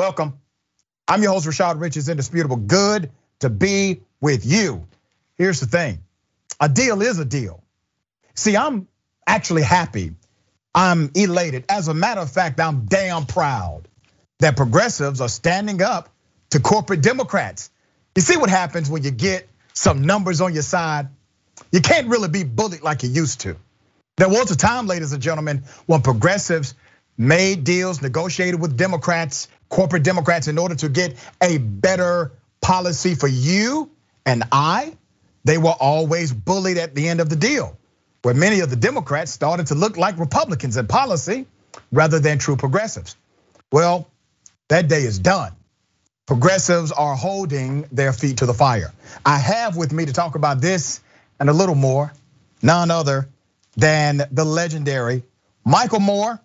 Welcome. I'm your host, Rashad Rich. Indisputable. Good to be with you. Here's the thing a deal is a deal. See, I'm actually happy. I'm elated. As a matter of fact, I'm damn proud that progressives are standing up to corporate Democrats. You see what happens when you get some numbers on your side? You can't really be bullied like you used to. There was a time, ladies and gentlemen, when progressives made deals, negotiated with Democrats, corporate Democrats, in order to get a better policy for you and I. They were always bullied at the end of the deal, where many of the Democrats started to look like Republicans in policy rather than true progressives. Well, that day is done. Progressives are holding their feet to the fire. I have with me to talk about this and a little more, none other than the legendary Michael Moore,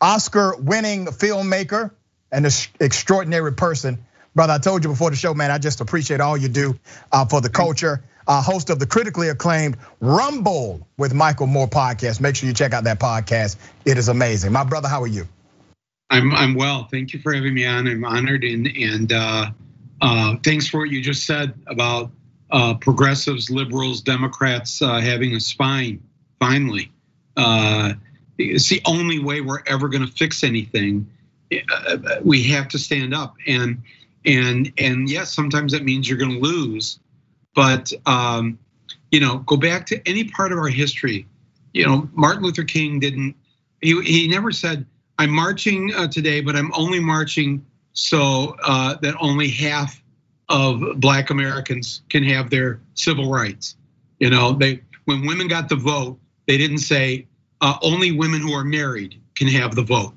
Oscar winning filmmaker an extraordinary person. Brother, I told you before the show, man, I just appreciate all you do uh, for the culture. Uh, host of the critically acclaimed Rumble with Michael Moore podcast. Make sure you check out that podcast. It is amazing. My brother, how are you? I'm I'm well. Thank you for having me on. I'm honored and and uh, uh, thanks for what you just said about uh, progressives, liberals, Democrats uh, having a spine. Finally, it's the only way we're ever going to fix anything. Uh, we have to stand up, and and and yes, sometimes that means you're going to lose, but um, you know, go back to any part of our history. You know, Martin Luther King didn't. He he never said, "I'm marching today, but I'm only marching so that only half of black Americans can have their civil rights. You know, they when women got the vote, they didn't say uh, only women who are married can have the vote.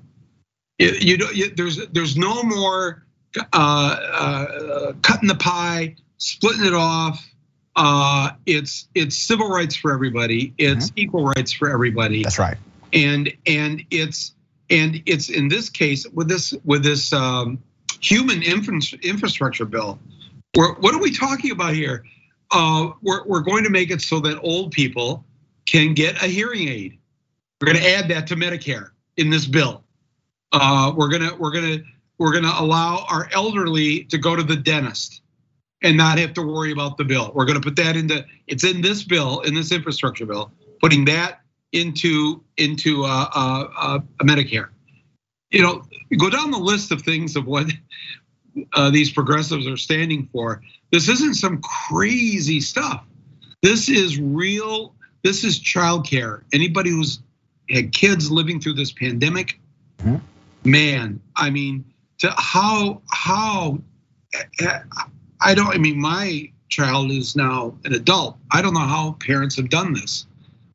You, you there's there's no more uh, uh, cutting the pie, splitting it off. Uh, it's it's civil rights for everybody. It's mm-hmm. equal rights for everybody. That's right. And and it's and it's in this case with this with this um, human infrastructure bill we're, what are we talking about here? Uh, we're, we're going to make it so that old people can get a hearing aid. We're going to add that to Medicare in this bill. Uh, we're gonna we're gonna we're gonna allow our elderly to go to the dentist and not have to worry about the bill. We're gonna put that into it's in this bill in this infrastructure bill, putting that into into uh, uh, Medicare. You know, go down the list of things of what these progressives are standing for. This isn't some crazy stuff. This is real. This is childcare. Anybody who's had kids living through this pandemic, mm-hmm. Man, I mean, to how how I don't. I mean, my child is now an adult. I don't know how parents have done this,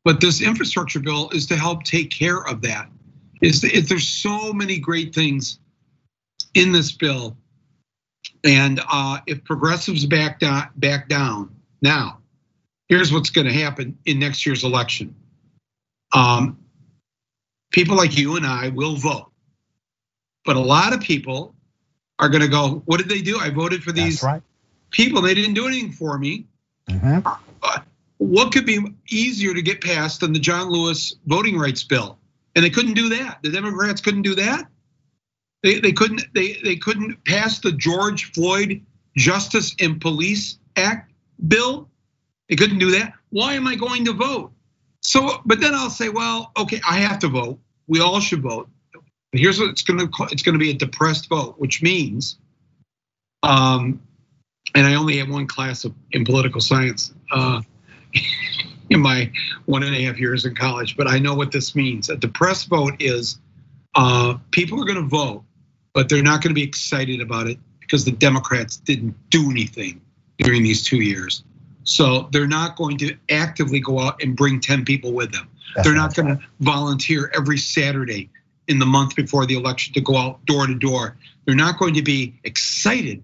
but this infrastructure bill is to help take care of that. Is there's so many great things in this bill and uh, if progressives back down, back down now, here's what's going to happen in next year's election. Um, people like you and I will vote, but a lot of people are going to go, "What did they do? I voted for these right. people. They didn't do anything for me." Mm-hmm. Uh, what could be easier to get passed than the John Lewis voting rights bill? And they couldn't do that. The Democrats couldn't do that. They, they couldn't they, they couldn't pass the George Floyd Justice and Police Act bill. They couldn't do that. Why am I going to vote? So, but then I'll say, well, okay, I have to vote. We all should vote. But here's what it's gonna it's gonna be a depressed vote, which means, um, and I only had one class of in political science uh, in my one and a half years in college, but I know what this means. A depressed vote is uh, people are going to vote but they're not going to be excited about it because the Democrats didn't do anything during these two years. So they're not going to actively go out and bring 10 people with them. That's they're not going to volunteer every Saturday in the month before the election to go out door to door. They're not going to be excited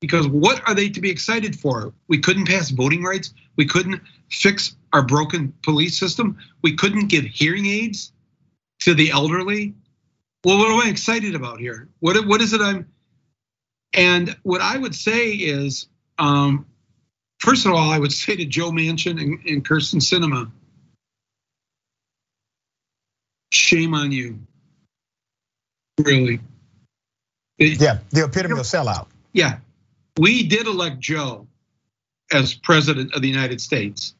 because what are they to be excited for? We couldn't pass voting rights. We couldn't fix our broken police system. We couldn't give hearing aids to the elderly well, what am I excited about here? What what is it I'm? And what I would say is, um, first of all, I would say to Joe Manchin and, and Kyrsten Sinema, shame on you. Really, Yeah, the epitome of sellout. Yeah, we did elect Joe as president of the United States.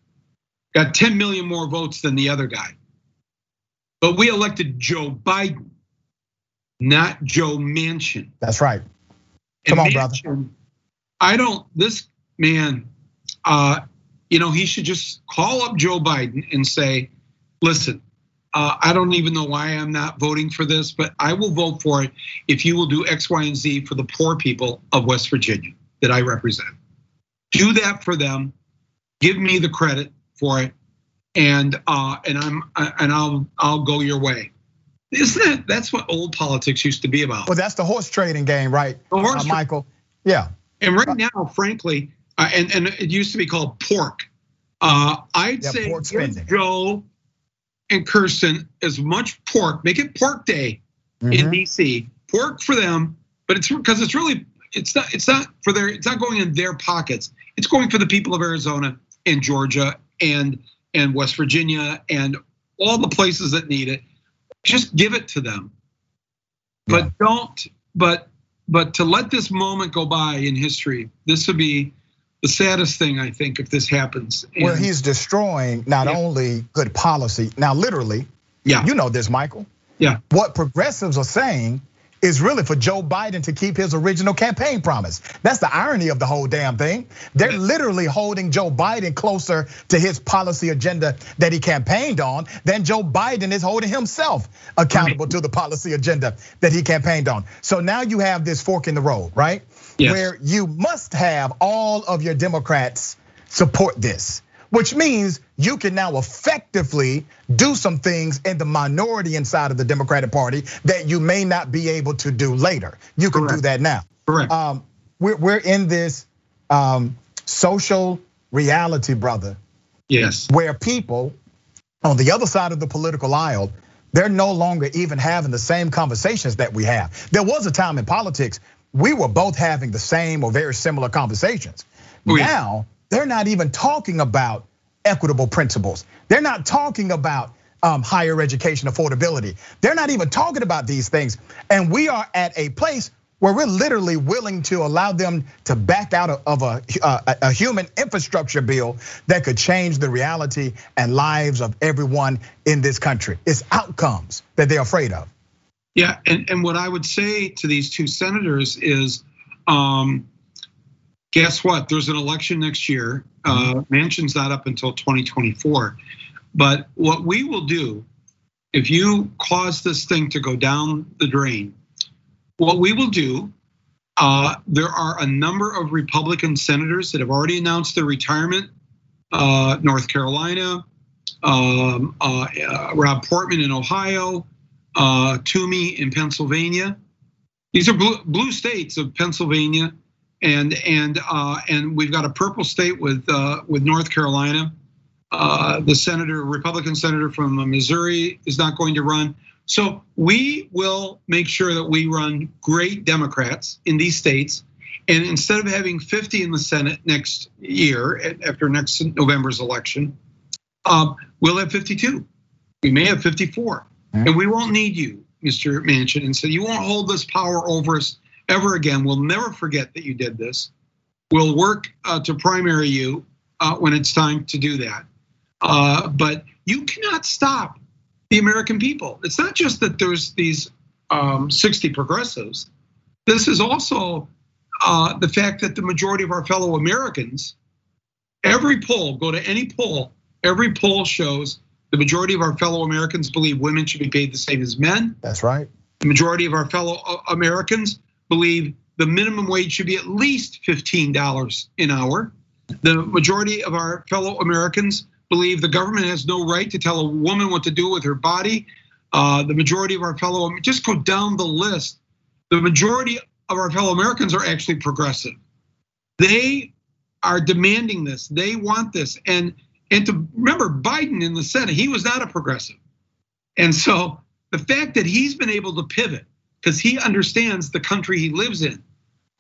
Got 10 million more votes than the other guy. But we elected Joe Biden, not Joe Manchin. That's right. Come and on, Manchin, brother. I don't, this man, uh, you know, he should just call up Joe Biden and say, listen, uh, I don't even know why I'm not voting for this, but I will vote for it if you will do X, Y, and Z for the poor people of West Virginia that I represent. Do that for them. Give me the credit for it, and uh, and I'm and I'll I'll go your way. Isn't that that's what old politics used to be about? Well, that's the horse trading game, right, the horse uh, Michael? Yeah. And right now, frankly, uh, and and it used to be called pork. Uh, I'd yeah, say give Joe and Kyrsten as much pork. Make it Pork Day mm-hmm. in DC. Pork for them, but it's because it's really it's not it's not for their it's not going in their pockets. It's going for the people of Arizona and Georgia and and West Virginia and all the places that need it. Just give it to them. Yeah. But don't but but to let this moment go by in history, this would be the saddest thing I think if this happens. And well, he's destroying not yeah. only good policy, now literally, yeah, you know this, Michael. Yeah. What progressives are saying is really for Joe Biden to keep his original campaign promise. That's the irony of the whole damn thing. They're literally holding Joe Biden closer to his policy agenda that he campaigned on than Joe Biden is holding himself accountable to the policy agenda that he campaigned on. So now you have this fork in the road, right? Yes. Where you must have all of your Democrats support this which means you can now effectively do some things in the minority inside of the Democratic Party that you may not be able to do later. You can Correct. do that now. Correct. Um, we're, we're in this um, social reality, brother. Yes. Where people on the other side of the political aisle, they're no longer even having the same conversations that we have. There was a time in politics we were both having the same or very similar conversations. Oh, yeah. Now they're not even talking about equitable principles. They're not talking about um, higher education affordability. They're not even talking about these things. And we are at a place where we're literally willing to allow them to back out of a, a, a, human infrastructure bill that could change the reality and lives of everyone in this country. It's outcomes that they're afraid of. Yeah, and, and what I would say to these two senators is um, guess what? There's an election next year. Uh, Manchin's not up until 2024. But what we will do, if you cause this thing to go down the drain, what we will do, uh, there are a number of Republican senators that have already announced their retirement. Uh, North Carolina, um, uh, uh, Rob Portman in Ohio, uh, Toomey in Pennsylvania. These are blue, blue states of Pennsylvania, and and uh, and we've got a purple state with uh, with North Carolina. Uh, the senator, Republican senator from Missouri, is not going to run. So we will make sure that we run great Democrats in these states. And instead of having 50 in the Senate next year, after next November's election, um, we'll have 52. We may have 54. And we won't need you, Mr. Manchin. And so you won't hold this power over us ever again. We'll never forget that you did this. We'll work uh, to primary you uh, when it's time to do that. Uh, but you cannot stop the American people. It's not just that there's these um, 60 progressives. This is also the fact that the majority of our fellow Americans, every poll, go to any poll, every poll shows the majority of our fellow Americans believe women should be paid the same as men. That's right. The majority of our fellow Americans believe the minimum wage should be at least $15 an hour. The majority of our fellow Americans believe the government has no right to tell a woman what to do with her body. Uh, the majority of our fellow, just go down the list. The majority of our fellow Americans are actually progressive. They are demanding this. They want this. And and to remember Biden in the Senate, he was not a progressive. And so the fact that he's been able to pivot because he understands the country he lives in.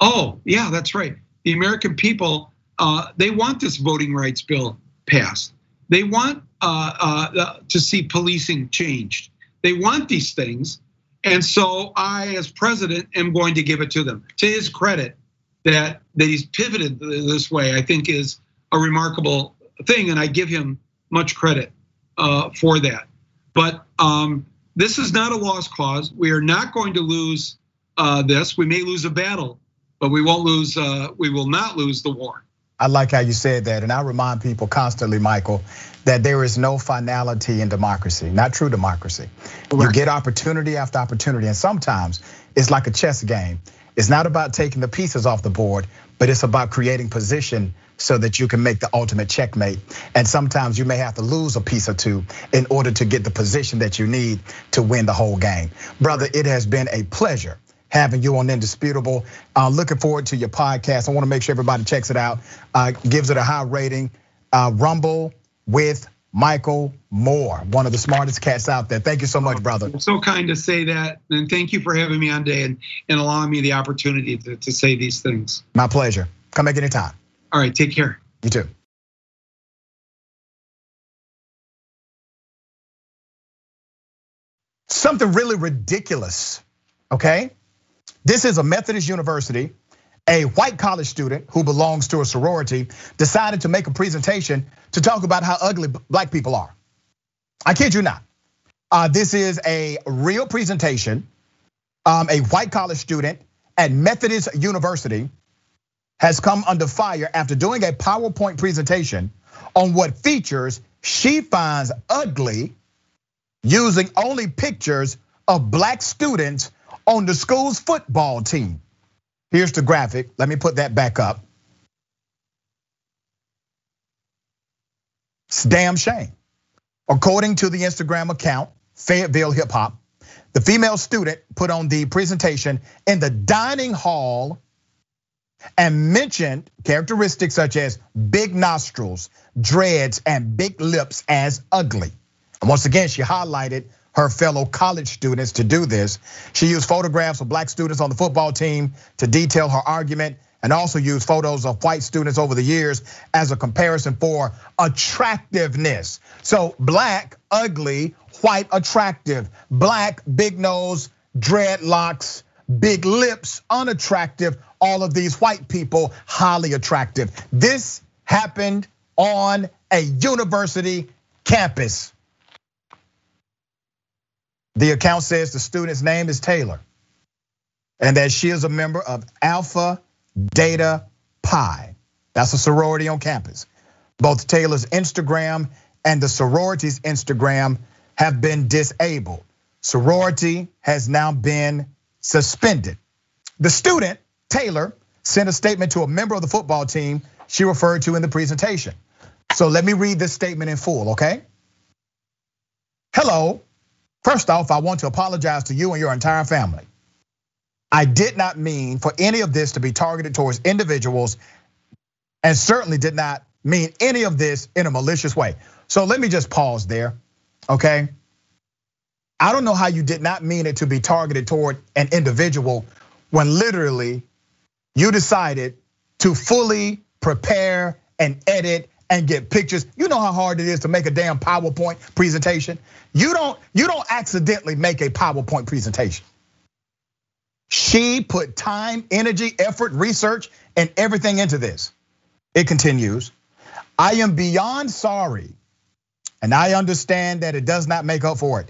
Oh, yeah, that's right. The American people, uh, they want this voting rights bill passed. They want uh, uh, to see policing changed. They want these things. And so I, as president, am going to give it to them. To his credit, that that he's pivoted this way, I think is a remarkable thing, and I give him much credit uh, for that. But um, this is not a lost cause. We are not going to lose uh, this. We may lose a battle, but we won't lose. Uh, we will not lose the war. I like how you said that, and I remind people constantly, Michael, that there is no finality in democracy, not true democracy. You get opportunity after opportunity, and sometimes it's like a chess game. It's not about taking the pieces off the board, but it's about creating position so that you can make the ultimate checkmate. And sometimes you may have to lose a piece or two in order to get the position that you need to win the whole game. Brother, it has been a pleasure having you on Indisputable. Uh, looking forward to your podcast. I want to make sure everybody checks it out, uh, gives it a high rating. Uh, Rumble with Michael Moore, one of the smartest cats out there. Thank you so much, brother. So kind to say that. And thank you for having me on day and, and allowing me the opportunity to, to say these things. My pleasure. Come back anytime. All right, take care. You too. Something really ridiculous, okay? This is a Methodist university. A white college student who belongs to a sorority decided to make a presentation to talk about how ugly black people are. I kid you not. Uh, this is a real presentation. Um, a white college student at Methodist University has come under fire after doing a PowerPoint presentation on what features she finds ugly using only pictures of black students on the school's football team. Here's the graphic. Let me put that back up. It's damn shame. According to the Instagram account, Fayetteville Hip Hop, the female student put on the presentation in the dining hall and mentioned characteristics such as big nostrils, dreads, and big lips as ugly. And once again, she highlighted her fellow college students to do this. She used photographs of black students on the football team to detail her argument and also used photos of white students over the years as a comparison for attractiveness. So black, ugly, white, attractive, black, big nose, dreadlocks, big lips, unattractive, all of these white people highly attractive. This happened on a university campus. The account says the student's name is Taylor and that she is a member of Alpha Beta Pi. That's a sorority on campus. Both Taylor's Instagram and the sorority's Instagram have been disabled. Sorority has now been suspended. The student Taylor sent a statement to a member of the football team she referred to in the presentation. So let me read this statement in full, okay? Hello. First off, I want to apologize to you and your entire family. I did not mean for any of this to be targeted towards individuals and certainly did not mean any of this in a malicious way. So let me just pause there, okay? I don't know how you did not mean it to be targeted toward an individual when literally you decided to fully prepare and edit and get pictures. You know how hard it is to make a damn PowerPoint presentation. You don't you don't accidentally make a PowerPoint presentation. She put time, energy, effort, research, and everything into this. It continues. I am beyond sorry, and I understand that it does not make up for it.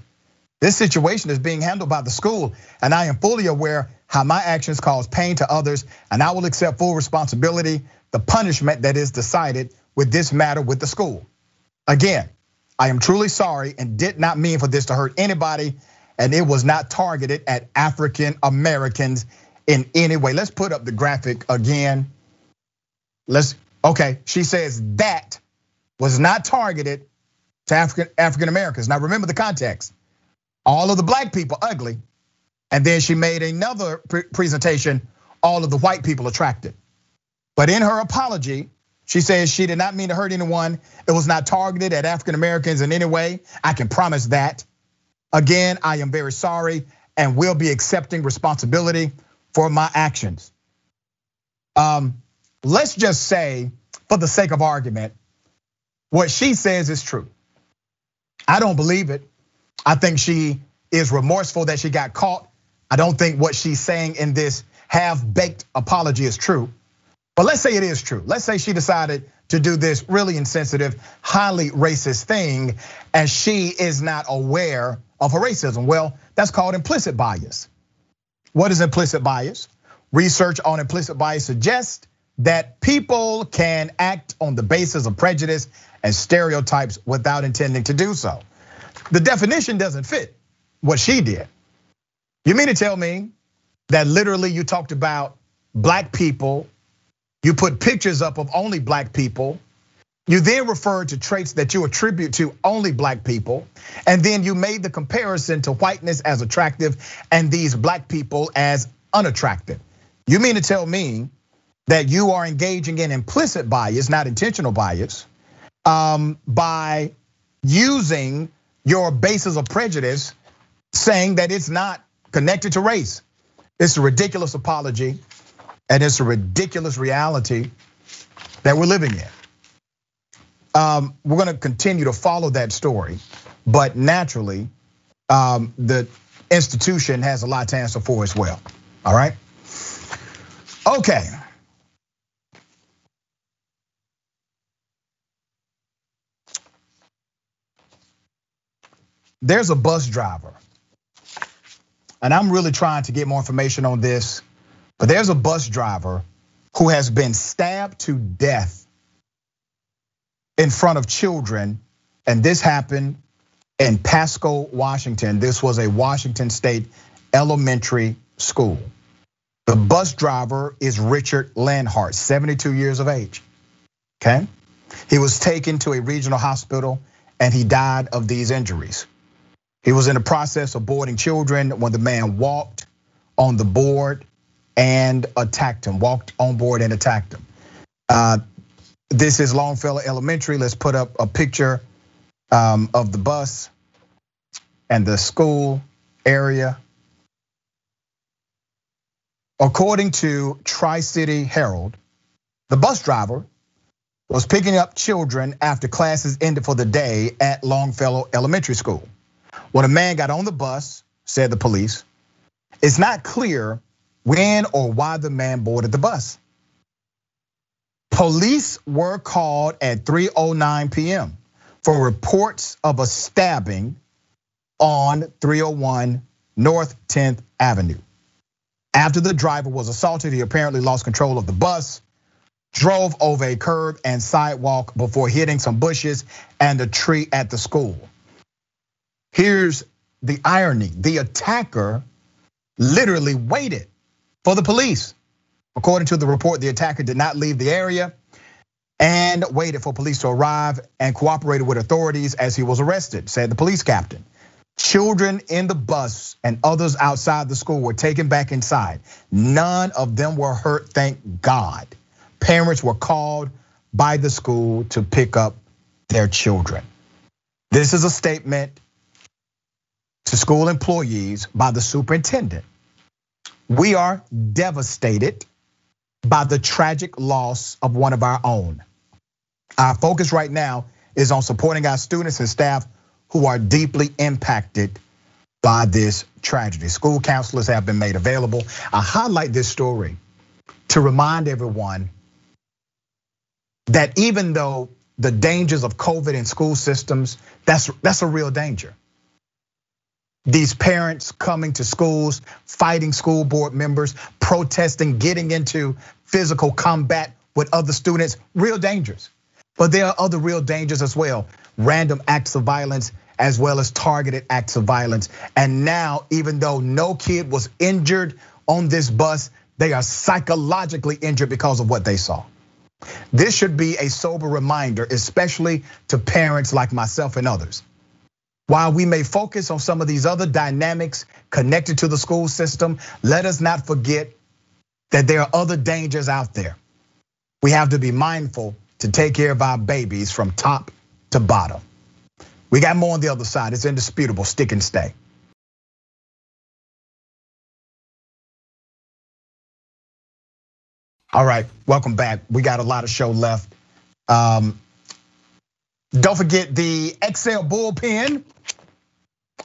This situation is being handled by the school, and I am fully aware how my actions cause pain to others, and I will accept full responsibility, the punishment that is decided with this matter with the school. Again, I am truly sorry and did not mean for this to hurt anybody, and it was not targeted at African Americans in any way. Let's put up the graphic again. Let's, okay, she says that was not targeted to African Americans. Now remember the context. All of the black people ugly, and then she made another presentation, all of the white people attracted. But in her apology, she says she did not mean to hurt anyone. It was not targeted at African Americans in any way. I can promise that. Again, I am very sorry and will be accepting responsibility for my actions. Um, let's just say, for the sake of argument, what she says is true. I don't believe it. I think she is remorseful that she got caught. I don't think what she's saying in this half-baked apology is true. But let's say it is true. Let's say she decided to do this really insensitive, highly racist thing, and she is not aware of her racism. Well, that's called implicit bias. What is implicit bias? Research on implicit bias suggests that people can act on the basis of prejudice and stereotypes without intending to do so. The definition doesn't fit what she did. You mean to tell me that literally you talked about black people, you put pictures up of only black people, you then referred to traits that you attribute to only black people, and then you made the comparison to whiteness as attractive and these black people as unattractive. You mean to tell me that you are engaging in implicit bias, not intentional bias, um, by using your basis of prejudice, saying that it's not connected to race. It's a ridiculous apology, and it's a ridiculous reality that we're living in. Um, we're gonna continue to follow that story, but naturally, um, the institution has a lot to answer for as well. All right. Okay. There's a bus driver, and I'm really trying to get more information on this, but there's a bus driver who has been stabbed to death in front of children, and this happened in Pasco, Washington. This was a Washington State elementary school. The bus driver is Richard Lenhart, 72 years of age. Okay? He was taken to a regional hospital and he died of these injuries. He was in the process of boarding children when the man walked on the board and attacked him, walked on board and attacked him. Uh, this is Longfellow Elementary. Let's put up a picture um, of the bus and the school area. According to Tri City Herald, the bus driver was picking up children after classes ended for the day at Longfellow Elementary School. When a man got on the bus, said the police, it's not clear when or why the man boarded the bus. Police were called at 3:09 p.m. for reports of a stabbing on 301 North 10th Avenue. After the driver was assaulted, he apparently lost control of the bus, drove over a curb and sidewalk before hitting some bushes and a tree at the school. Here's the irony the attacker literally waited for the police. According to the report, the attacker did not leave the area and waited for police to arrive and cooperated with authorities as he was arrested, said the police captain. Children in the bus and others outside the school were taken back inside. None of them were hurt, thank God. Parents were called by the school to pick up their children. This is a statement to school employees by the superintendent. We are devastated by the tragic loss of one of our own. Our focus right now is on supporting our students and staff who are deeply impacted by this tragedy. School counselors have been made available. I highlight this story to remind everyone that even though the dangers of COVID in school systems, that's, that's a real danger these parents coming to schools, fighting school board members, protesting, getting into physical combat with other students, real dangers. But there are other real dangers as well random acts of violence, as well as targeted acts of violence. And now, even though no kid was injured on this bus, they are psychologically injured because of what they saw. This should be a sober reminder, especially to parents like myself and others while we may focus on some of these other dynamics connected to the school system, let us not forget that there are other dangers out there. We have to be mindful to take care of our babies from top to bottom. We got more on the other side. It's indisputable. Stick and stay. All right, welcome back. We got a lot of show left. Um, don't forget the XL bullpen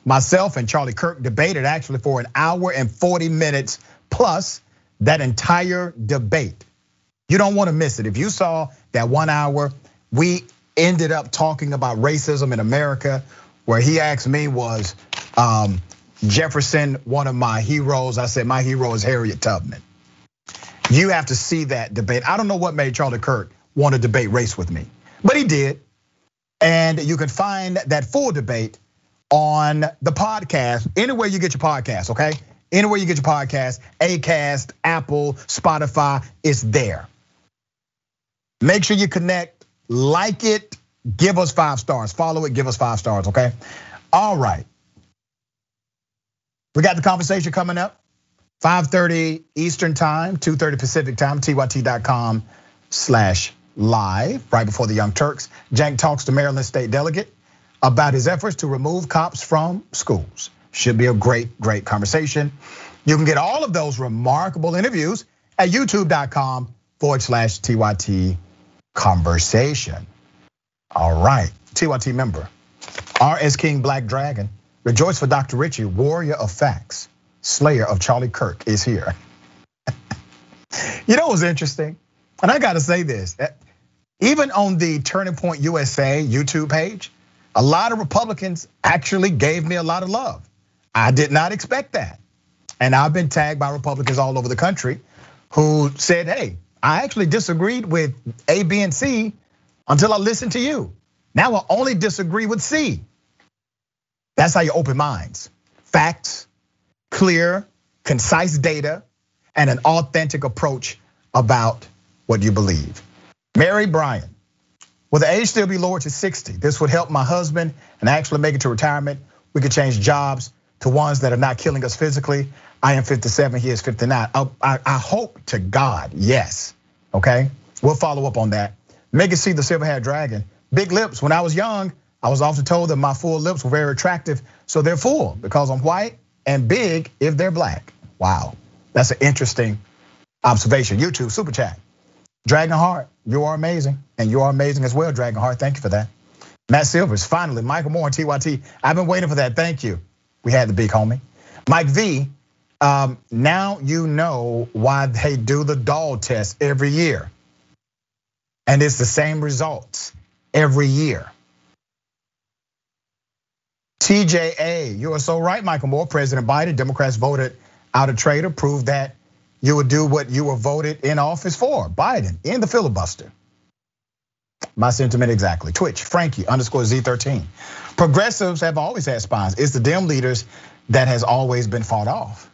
Myself and Charlie Kirk debated actually for an hour and 40 minutes plus that entire debate. You don't want to miss it. If you saw that one hour, we ended up talking about racism in America, where he asked me was um, Jefferson one of my heroes. I said my hero is Harriet Tubman. You have to see that debate. I don't know what made Charlie Kirk want to debate race with me, but he did. And you can find that full debate on the podcast, anywhere you get your podcast, okay? Anywhere you get your podcast, Acast, Apple, Spotify, it's there. Make sure you connect, like it, give us five stars, follow it, give us five stars, okay? All right. We got the conversation coming up. 5:30 Eastern Time, 2:30 Pacific Time, tyt.com slash live, right before the Young Turks. Cenk talks to Maryland State Delegate about his efforts to remove cops from schools. Should be a great, great conversation. You can get all of those remarkable interviews at youtube.com forward slash TYT conversation. All right, TYT member, RS King Black Dragon, rejoice for Dr. Richey, warrior of facts, slayer of Charlie Kirk is here. you know what's interesting? And I gotta say this, even on the Turning Point USA YouTube page, a lot of Republicans actually gave me a lot of love. I did not expect that. And I've been tagged by Republicans all over the country who said, hey, I actually disagreed with A, B, and C until I listened to you. Now I only disagree with C. That's how you open minds. Facts, clear, concise data, and an authentic approach about what you believe. Mary Bryan, Will the age still be lowered to 60? This would help my husband and actually make it to retirement. We could change jobs to ones that are not killing us physically. I am 57, he is 59. I hope to God, yes, okay? We'll follow up on that. Make it see the silver haired dragon. Big lips, when I was young, I was often told that my full lips were very attractive. So they're full because I'm white and big if they're black. Wow, that's an interesting observation. YouTube, super chat. Dragonheart, you are amazing. And you are amazing as well, Dragonheart. Thank you for that. Matt Silvers, finally, Michael Moore TYT. I've been waiting for that. Thank you. We had the big homie. Mike V, um, now you know why they do the doll test every year. And it's the same results every year. TJA, you are so right, Michael Moore. President Biden, Democrats voted out a traitor, proved that you would do what you were voted in office for, Biden, in the filibuster. My sentiment exactly. Twitch, Frankie underscore Z13. Progressives have always had spines. It's the Dem leaders that has always been fought off.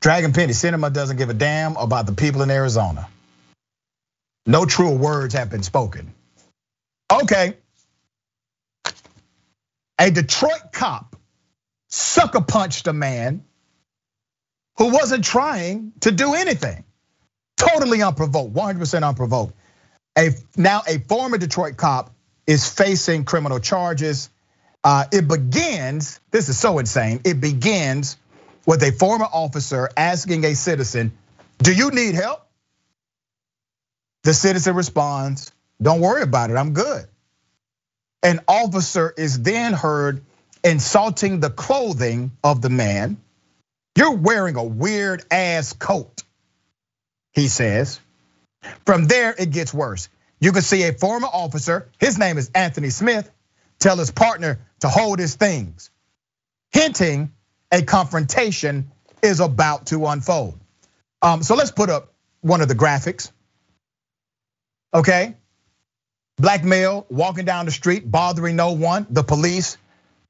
Dragon Penny, Sinema doesn't give a damn about the people in Arizona. No true words have been spoken. Okay. A Detroit cop sucker punched a man who wasn't trying to do anything. Totally unprovoked, 100% unprovoked. A, now a former Detroit cop is facing criminal charges. Uh, it begins, this is so insane, it begins with a former officer asking a citizen, do you need help? The citizen responds, don't worry about it, I'm good. An officer is then heard insulting the clothing of the man you're wearing a weird ass coat, he says. From there, it gets worse. You can see a former officer, his name is Anthony Smith, tell his partner to hold his things, hinting a confrontation is about to unfold. Um, so let's put up one of the graphics. Okay. Black male walking down the street, bothering no one. The police,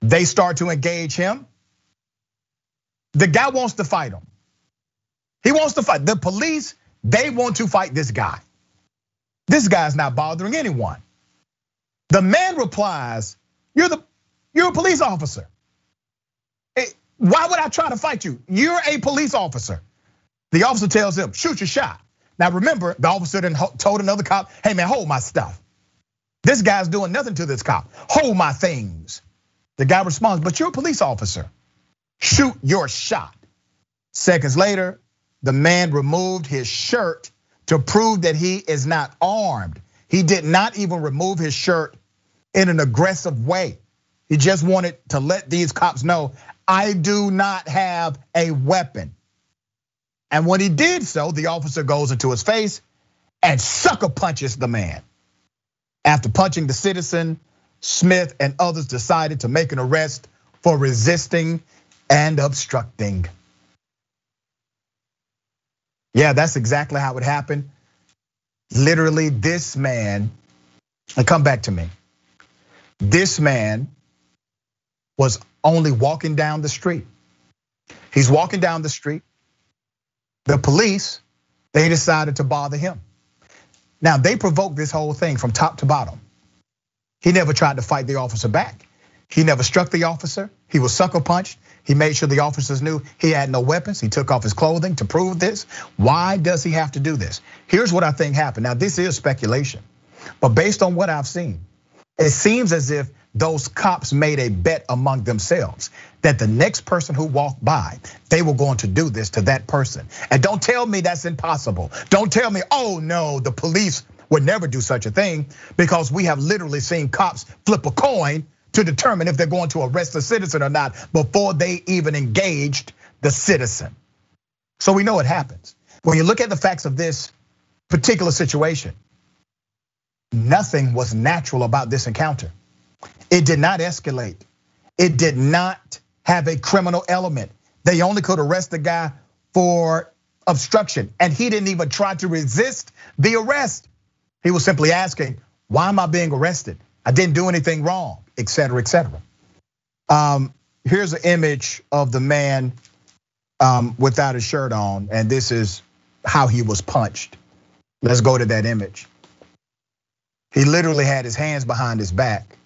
they start to engage him. The guy wants to fight him. He wants to fight. The police, they want to fight this guy. This guy's not bothering anyone. The man replies, You're the you're a police officer. Eh, why would I try to fight you? You're a police officer. The officer tells him, shoot your shot. Now remember, the officer then told another cop, hey man, hold my stuff. This guy's doing nothing to this cop. Hold my things. The guy responds, but you're a police officer shoot your shot. Seconds later, the man removed his shirt to prove that he is not armed. He did not even remove his shirt in an aggressive way. He just wanted to let these cops know, I do not have a weapon. And when he did so, the officer goes into his face and sucker punches the man. After punching the citizen, Smith and others decided to make an arrest for resisting and obstructing. Yeah, that's exactly how it happened. Literally, this man, and come back to me. This man was only walking down the street. He's walking down the street. The police, they decided to bother him. Now, they provoked this whole thing from top to bottom. He never tried to fight the officer back. He never struck the officer. He was sucker punched. He made sure the officers knew he had no weapons. He took off his clothing to prove this. Why does he have to do this? Here's what I think happened. Now, this is speculation, but based on what I've seen, it seems as if those cops made a bet among themselves that the next person who walked by, they were going to do this to that person. And don't tell me that's impossible. Don't tell me, oh no, the police would never do such a thing because we have literally seen cops flip a coin to determine if they're going to arrest a citizen or not before they even engaged the citizen. So we know it happens. When you look at the facts of this particular situation, nothing was natural about this encounter. It did not escalate. It did not have a criminal element. They only could arrest the guy for obstruction, and he didn't even try to resist the arrest. He was simply asking, Why am I being arrested? I didn't do anything wrong, et cetera, et cetera. Um, here's an image of the man um, without his shirt on, and this is how he was punched. Let's go to that image. He literally had his hands behind his back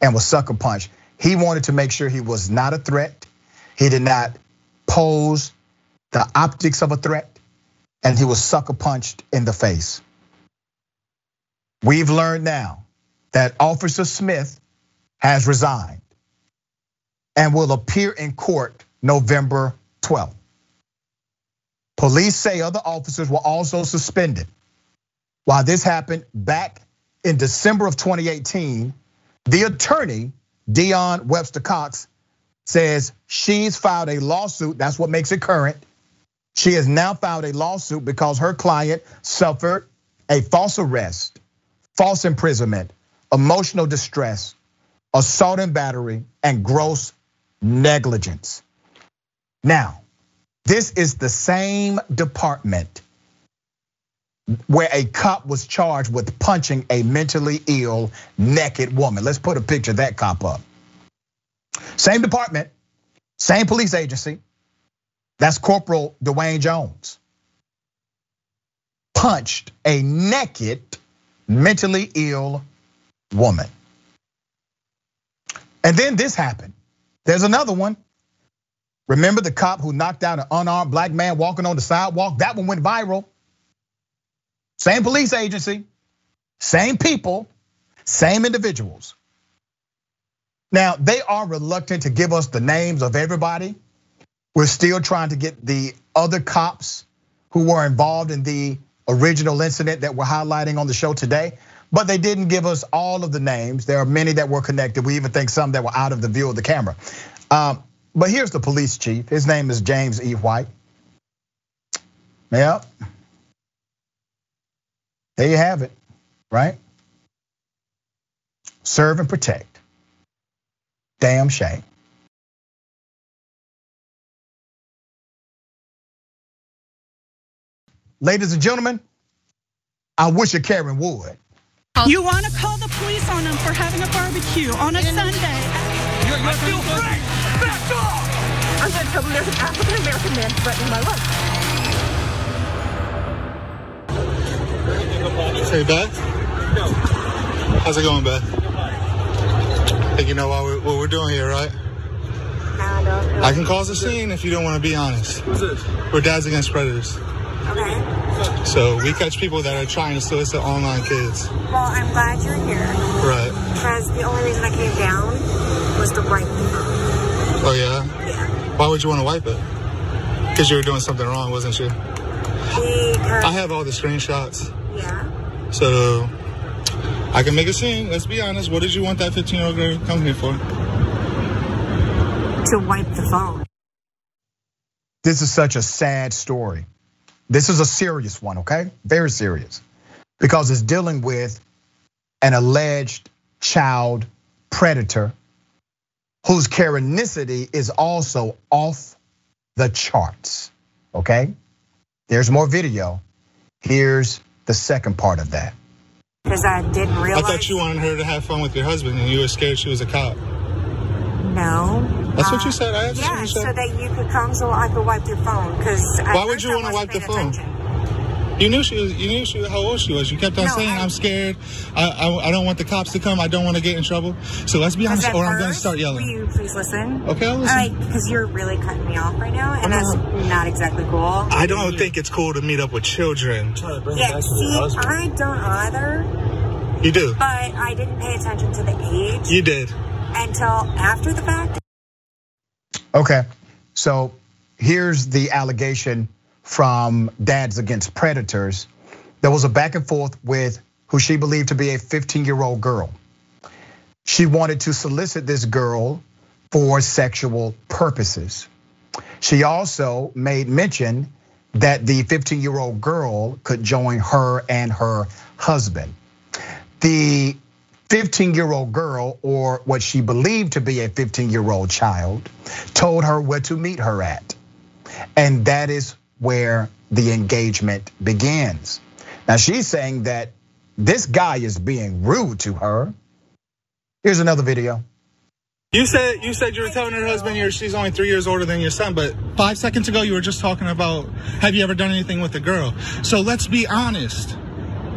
and was sucker punched. He wanted to make sure he was not a threat. He did not pose the optics of a threat, and he was sucker punched in the face. We've learned now that Officer Smith has resigned and will appear in court November 12th. Police say other officers were also suspended. While this happened back in December of 2018, the attorney, Dion Webster Cox, says she's filed a lawsuit. That's what makes it current. She has now filed a lawsuit because her client suffered a false arrest, false imprisonment, emotional distress, assault and battery, and gross negligence. Now, this is the same department where a cop was charged with punching a mentally ill, naked woman. Let's put a picture of that cop up. Same department, same police agency. That's Corporal Dwayne Jones. Punched a naked, mentally ill woman. And then this happened. There's another one. Remember the cop who knocked out an unarmed black man walking on the sidewalk? That one went viral. Same police agency, same people, same individuals. Now, they are reluctant to give us the names of everybody. We're still trying to get the other cops who were involved in the original incident that we're highlighting on the show today. But they didn't give us all of the names. There are many that were connected. We even think some that were out of the view of the camera. Um, but here's the police chief. His name is James E. White. Yep. There you have it, right? Serve and protect. Damn shame. Ladies and gentlemen, I wish a Karen would. You want to call the police on them for having a barbecue on a Sunday? You're, you're I feel free. Back off! I'm going to tell them there's an African American man threatening my life. Hey, Beth. No. How's it going, Beth? Think you know what we're, what we're doing here, right? I don't know. I can cause a scene if you don't want to be honest. Who's this? We're Dads Against Predators. Okay. So we catch people that are trying to solicit online kids. Well, I'm glad you're here Right. because the only reason I came down was to wipe the phone. Oh, yeah? Yeah. Why would you want to wipe it? Because you were doing something wrong, wasn't you? Because, I have all the screenshots. yeah. So I can make a scene. Let's be honest. What did you want that 15 year old girl to come here for? to wipe the phone. This is such a sad story. This is a serious one, okay? Very serious. Because it's dealing with an alleged child predator whose Karenicity is also off the charts, okay? There's more video. Here's the second part of that. Because I didn't realize. I thought you wanted her to have fun with your husband and you were scared she was a cop. No. That's what you Uh, said. I asked Yeah, what you so that you could come so I could wipe your phone. Because Why would you wanna wipe the phone? You knew she was. You knew she, how old she was. You kept on No, saying, I- "I'm scared. I, I I don't want the cops to come. I don't want to get in trouble." So let's be honest, or I'm going to start Will yelling. you please listen? Okay, I'll listen. All right, because you're really cutting me off right now, and that's not exactly cool. I don't think it's cool to meet up with children. Yeah, see, I don't either, You do. but I didn't pay attention to the age You did. until after the fact. Okay, so here's the allegation from Dads Against Predators. There was a back and forth with who she believed to be a 15 year old girl. She wanted to solicit this girl for sexual purposes. She also made mention that the 15 year old girl could join her and her husband. The 15 year old girl, or what she believed to be a 15 year old child, told her where to meet her at. And that is where the engagement begins. Now she's saying that this guy is being rude to her. Here's another video. You said you said you were telling her husband you're, she's only three years older than your son, but five seconds ago you were just talking about have you ever done anything with a girl? So let's be honest.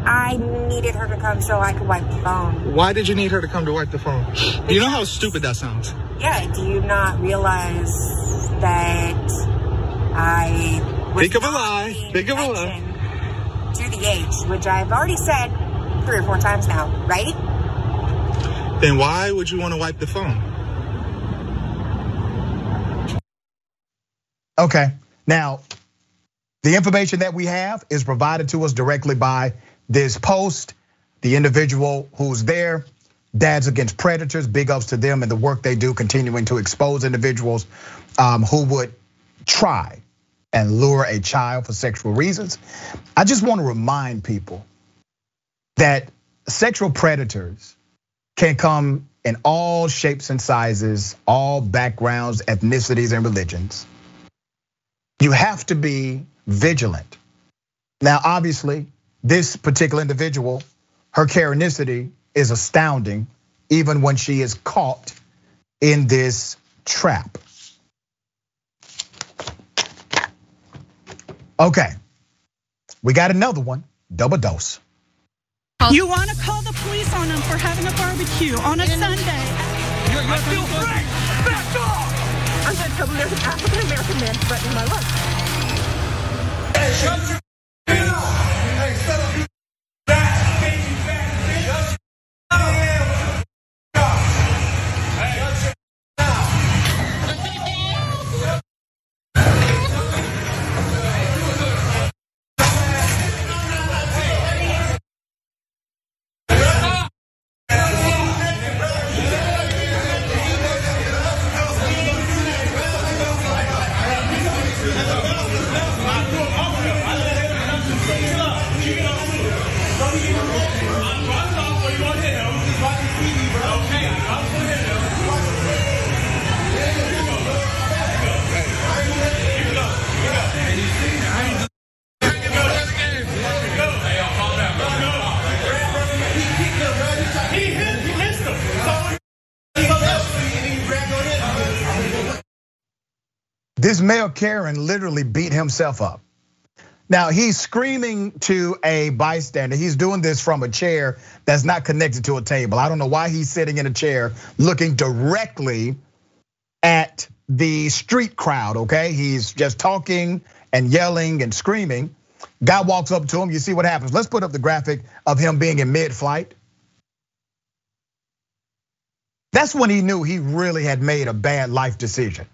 I needed her to come so I could wipe the phone. Why did you need her to come to wipe the phone? Do You know how stupid that sounds. Yeah, do you not realize that I was Think of a lie. paying Think of a lie. To the age, which I've already said three or four times now, right? Then why would you want to wipe the phone? Okay, now the information that we have is provided to us directly by this post. The individual who's there, Dads Against Predators, big ups to them and the work they do, continuing to expose individuals um, who would try and lure a child for sexual reasons. I just want to remind people that sexual predators can come in all shapes and sizes, all backgrounds, ethnicities, and religions. You have to be vigilant. Now, obviously, this particular individual, her Karenicity is astounding, even when she is caught in this trap. Okay, we got another one, double dose. You want to call the police on them for having a barbecue on a Sunday. You're I feel free! Back off! I'm going to tell them there's an African American man threatening my life. This male Karen literally beat himself up. Now he's screaming to a bystander. He's doing this from a chair that's not connected to a table. I don't know why he's sitting in a chair looking directly at the street crowd, okay? He's just talking and yelling and screaming. Guy walks up to him, you see what happens. Let's put up the graphic of him being in mid flight. That's when he knew he really had made a bad life decision.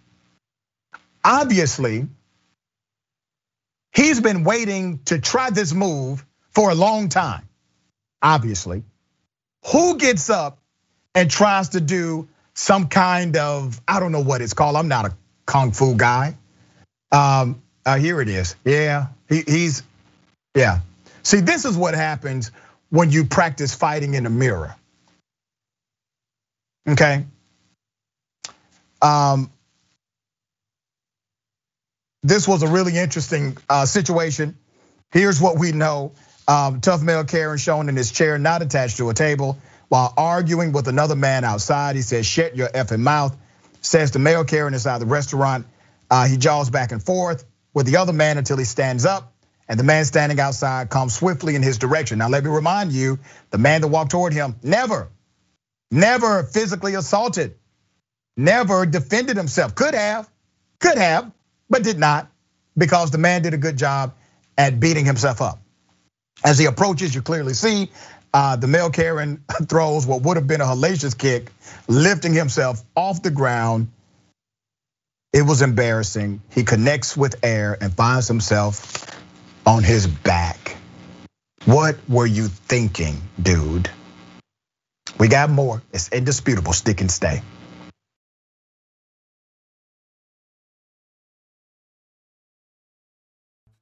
Obviously, he's been waiting to try this move for a long time. Obviously, who gets up and tries to do some kind of, I don't know what it's called. I'm not a kung fu guy. Um, uh, here it is. Yeah, he, he's, yeah. See, this is what happens when you practice fighting in the mirror. Okay. Um, this was a really interesting uh, situation. Here's what we know. Um, tough male Karen shown in his chair, not attached to a table, while arguing with another man outside. He says, shut your effing mouth. Says the male Karen inside the restaurant. Uh, he jaws back and forth with the other man until he stands up. And the man standing outside comes swiftly in his direction. Now, let me remind you the man that walked toward him never, never physically assaulted, never defended himself. Could have, could have, but did not because the man did a good job at beating himself up. As he approaches, you clearly see uh, the male Karen throws what would have been a hellacious kick, lifting himself off the ground. It was embarrassing. He connects with air and finds himself on his back. What were you thinking, dude? We got more. It's indisputable. Stick and stay.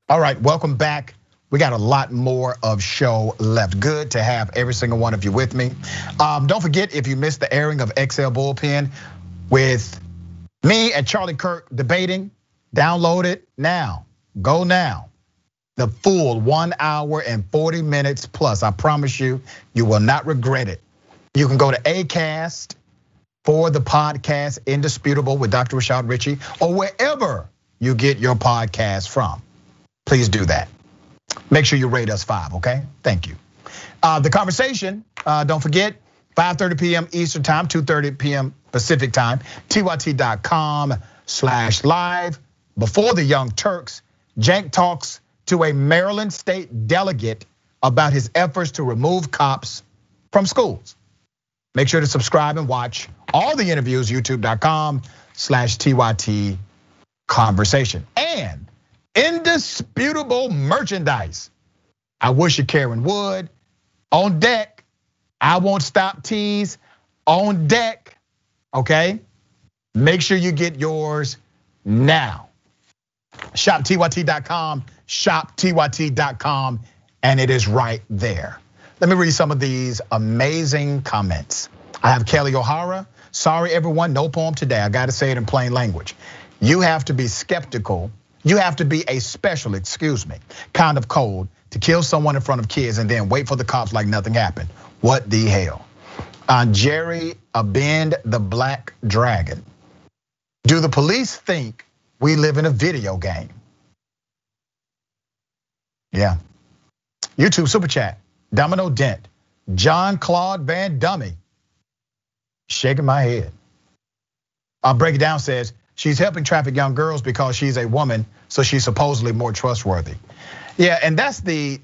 All right, welcome back. We got a lot more of show left. Good to have every single one of you with me. Um, don't forget if you missed the airing of XL Bullpen with me and Charlie Kirk debating, download it now. Go now. The full one hour and 40 minutes plus. I promise you, you will not regret it. You can go to ACAST for the podcast Indisputable with Dr. Rashad Richey or wherever you get your podcast from please do that. Make sure you rate us five, okay? Thank you. Uh, the conversation, uh, don't forget, 5.30 p.m. Eastern time, 2.30 p.m. Pacific time, tyt.com slash live. Before the Young Turks, Cenk talks to a Maryland state delegate about his efforts to remove cops from schools. Make sure to subscribe and watch all the interviews, youtube.com slash TYT conversation. And indisputable merchandise. I wish you Karen would. On deck, I won't stop tease. On deck, okay? Make sure you get yours now. ShopTYT.com, ShopTYT.com, and it is right there. Let me read some of these amazing comments. I have Kelly O'Hara. Sorry, everyone, no poem today. I gotta say it in plain language. You have to be skeptical you have to be a special, excuse me, kind of cold to kill someone in front of kids and then wait for the cops like nothing happened. What the hell? Uh, Jerry Abend the Black Dragon. Do the police think we live in a video game? Yeah. YouTube super chat. Domino Dent. John Claude Van Dummy. Shaking my head. I'll break it down says she's helping traffic young girls because she's a woman so she's supposedly more trustworthy. Yeah, and that's the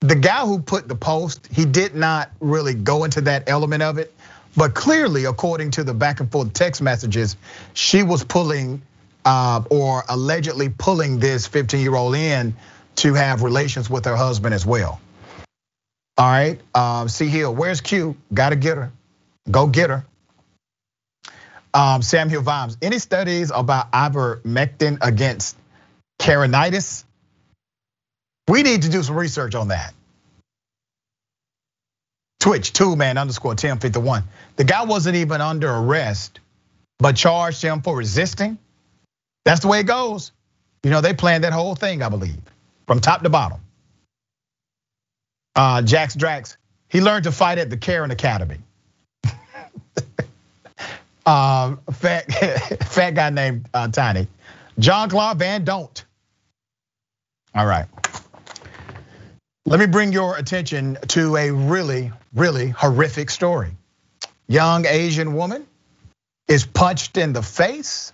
the guy who put the post, he did not really go into that element of it. But clearly, according to the back and forth text messages, she was pulling uh, or allegedly pulling this 15 year old in to have relations with her husband as well. All right, um, see here, where's Q? Gotta get her. Go get her. Um, Samuel Vimes, any studies about ivermectin against Karenitis. We need to do some research on that. Twitch, two man underscore 1051. The guy wasn't even under arrest, but charged him for resisting. That's the way it goes. You know, they planned that whole thing, I believe, from top to bottom. Uh, Jax Drax, he learned to fight at the Karen Academy. Um, fat, fat guy named uh, Tiny. John Claude Van Don't. All right. Let me bring your attention to a really, really horrific story. Young Asian woman is punched in the face,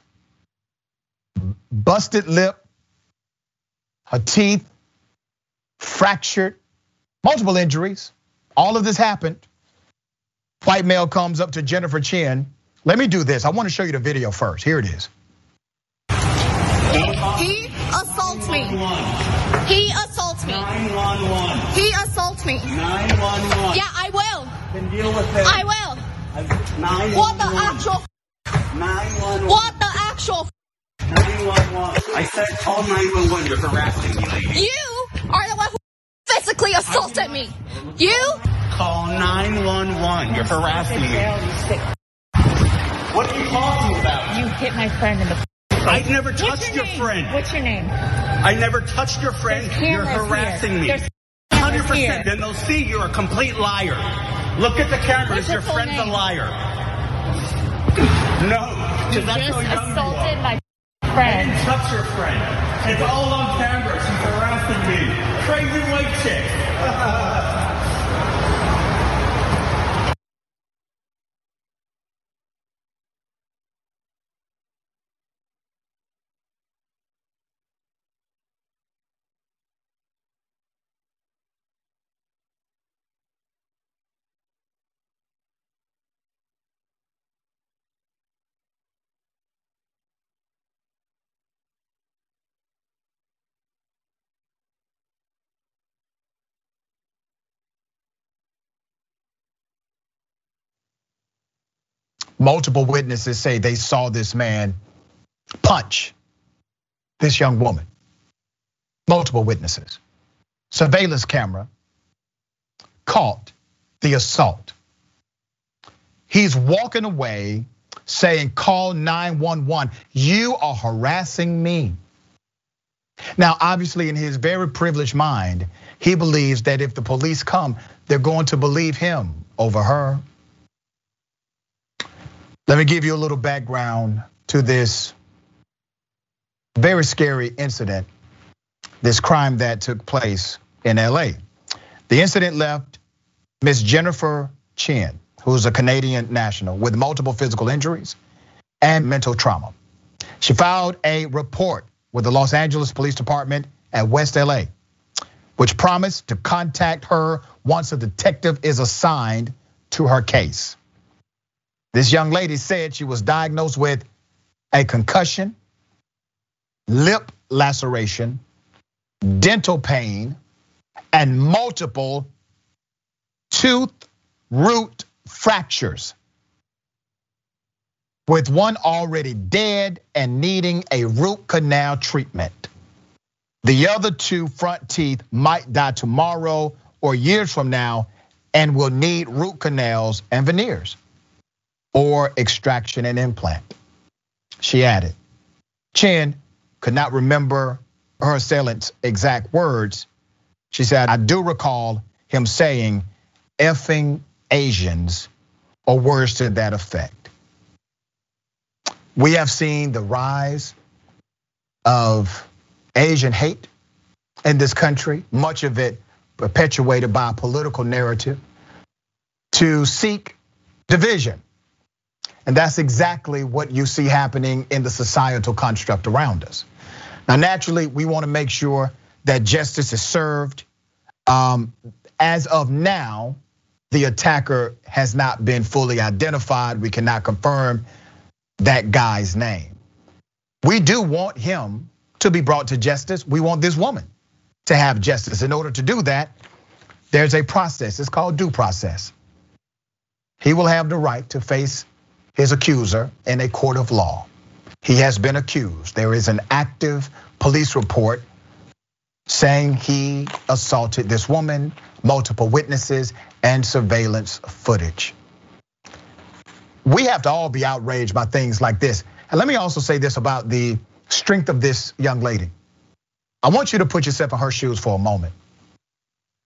busted lip, her teeth fractured, multiple injuries. All of this happened. White male comes up to Jennifer Chin. Let me do this. I want to show you the video first. Here it is. He assaults me. He assaults me. 911. He assaults me. 911. Yeah, I will. Then deal with it. I will. 911. What the actual 911. What the actual? 911. I said call 911. You're harassing me, lady. You are the one who physically assaulted me. You? Call 911. You're harassing me. What are you talking about? You hit my friend in the. I never What's touched your name? friend. What's your name? I never touched your friend. You're harassing here. me. There's 100%. here. Then they'll see you're a complete liar. Look at the cameras. What's Your full friend's a liar. No, because that's Just how young you assaulted are. my I friend. didn't touch your friend. It's all on camera. She's harassing me. Crazy white chick. Multiple witnesses say they saw this man punch this young woman. Multiple witnesses. Surveillance camera caught the assault. He's walking away saying, Call 911. You are harassing me. Now, obviously, in his very privileged mind, he believes that if the police come, they're going to believe him over her. Let me give you a little background to this very scary incident, this crime that took place in LA. The incident left Miss Jennifer Chin, who's a Canadian national with multiple physical injuries and mental trauma. She filed a report with the Los Angeles Police Department at West LA, which promised to contact her once a detective is assigned to her case. This young lady said she was diagnosed with a concussion, lip laceration, dental pain, and multiple tooth root fractures, with one already dead and needing a root canal treatment. The other two front teeth might die tomorrow or years from now and will need root canals and veneers or extraction and implant. She added, Chin could not remember her assailant's exact words. She said, I do recall him saying, effing Asians, or words to that effect. We have seen the rise of Asian hate in this country, much of it perpetuated by a political narrative to seek division. And that's exactly what you see happening in the societal construct around us. Now, naturally, we want to make sure that justice is served. Um, as of now, the attacker has not been fully identified. We cannot confirm that guy's name. We do want him to be brought to justice. We want this woman to have justice. In order to do that, there's a process. It's called due process. He will have the right to face his accuser in a court of law. He has been accused. There is an active police report saying he assaulted this woman, multiple witnesses, and surveillance footage. We have to all be outraged by things like this. And let me also say this about the strength of this young lady. I want you to put yourself in her shoes for a moment.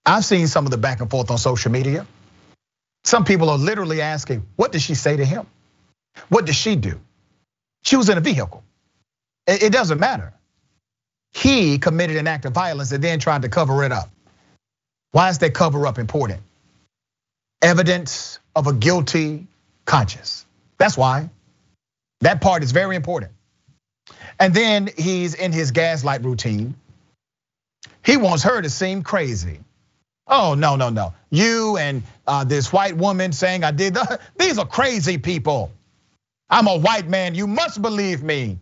I've seen some of the back and forth on social media. Some people are literally asking, what did she say to him? What did she do? She was in a vehicle. It doesn't matter. He committed an act of violence and then tried to cover it up. Why is that cover up important? Evidence of a guilty conscience. That's why. That part is very important. And then he's in his gaslight routine. He wants her to seem crazy. Oh, no, no, no. You and uh, this white woman saying I did, these are crazy people. I'm a white man, you must believe me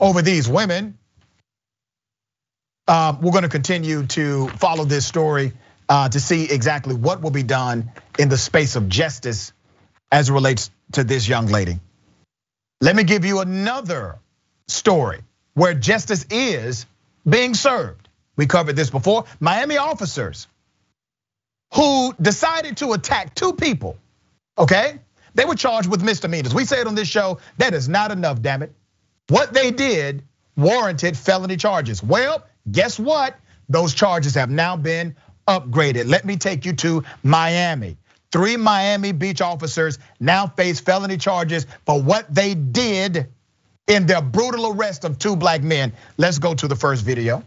over these women. Um, we're gonna continue to follow this story uh, to see exactly what will be done in the space of justice as it relates to this young lady. Let me give you another story where justice is being served. We covered this before. Miami officers who decided to attack two people, okay? They were charged with misdemeanors. We say it on this show, that is not enough, damn it. What they did warranted felony charges. Well, guess what? Those charges have now been upgraded. Let me take you to Miami. Three Miami Beach officers now face felony charges for what they did in their brutal arrest of two black men. Let's go to the first video.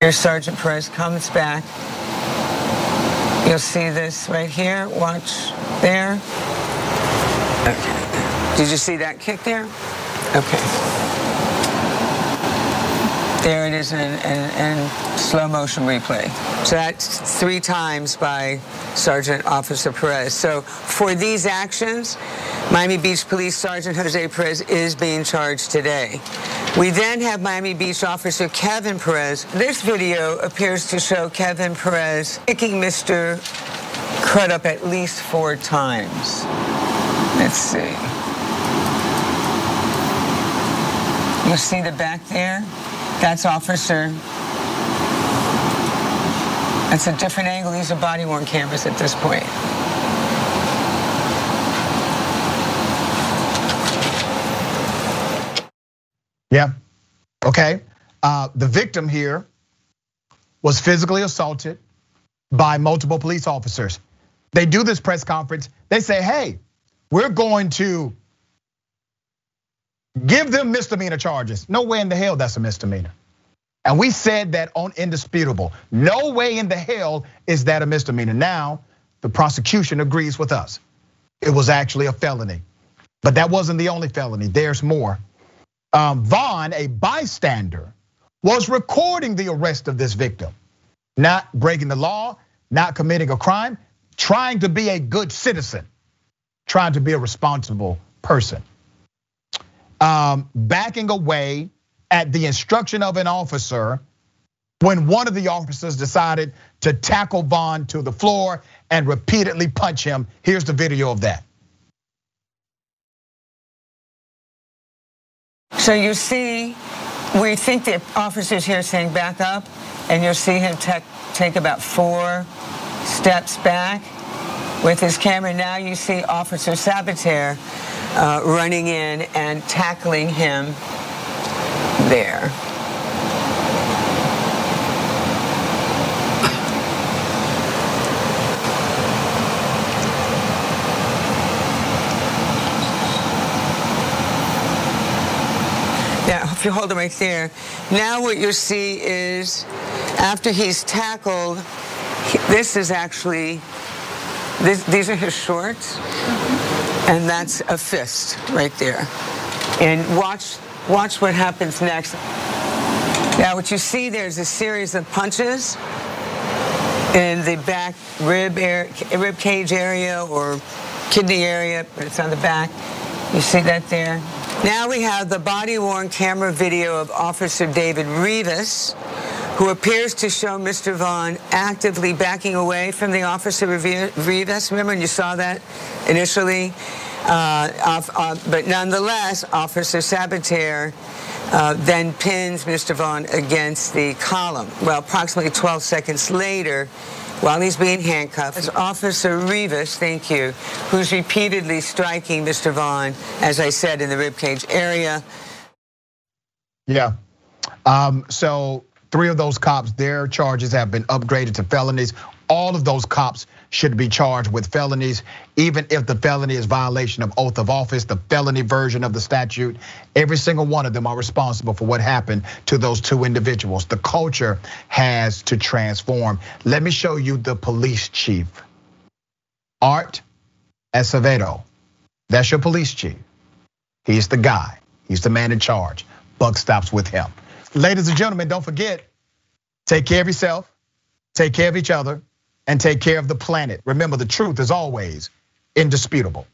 Here, Sergeant Perez comes back. You'll see this right here. Watch there. Okay. Did you see that kick there? Okay. There it is in, in, in, slow motion replay. So that's three times by Sergeant Officer Perez. So for these actions, Miami Beach Police Sergeant Jose Perez is being charged today. We then have Miami Beach Officer Kevin Perez. This video appears to show Kevin Perez kicking Mr. Crud up at least four times. Let's see. You see the back there? That's Officer. That's a different angle. These are body worn cameras at this point. Yeah. Okay. Uh, the victim here was physically assaulted by multiple police officers. They do this press conference. They say, hey, we're going to Give them misdemeanor charges. No way in the hell that's a misdemeanor. And we said that on indisputable. No way in the hell is that a misdemeanor. Now, the prosecution agrees with us. It was actually a felony. But that wasn't the only felony. There's more. Um, Vaughn, a bystander, was recording the arrest of this victim, not breaking the law, not committing a crime, trying to be a good citizen, trying to be a responsible person um, backing away at the instruction of an officer when one of the officers decided to tackle Vaughn to the floor and repeatedly punch him. Here's the video of that. So you see, we think the officer's here saying back up, and you'll see him take take about four steps back with his camera. Now you see Officer Sabater uh, running in and tackling him there. Now, if you hold him right there, now what you see is after he's tackled, this is actually, this, these are his shorts. And that's a fist right there. And watch, watch what happens next. Now what you see there is a series of punches in the back rib, area, rib cage area or kidney area, but it's on the back. You see that there? Now we have the body-worn camera video of Officer David Rivas, who appears to show Mr. Vaughn actively backing away from the Officer Rivas. Remember, when you saw that initially? Uh, uh, but nonetheless, Officer Sabater uh, then pins Mr. Vaughn against the column. Well, approximately 12 seconds later, while he's being handcuffed, it's Officer Rivas, thank you, who's repeatedly striking Mr. Vaughn, as I said, in the ribcage area. Yeah. Um, so three of those cops, their charges have been upgraded to felonies. All of those cops should be charged with felonies, even if the felony is violation of oath of office, the felony version of the statute. Every single one of them are responsible for what happened to those two individuals. The culture has to transform. Let me show you the police chief, Art Acevedo. That's your police chief. He's the guy. He's the man in charge. Buck stops with him. Ladies and gentlemen, don't forget, take care of yourself, take care of each other, and take care of the planet. Remember, the truth is always indisputable.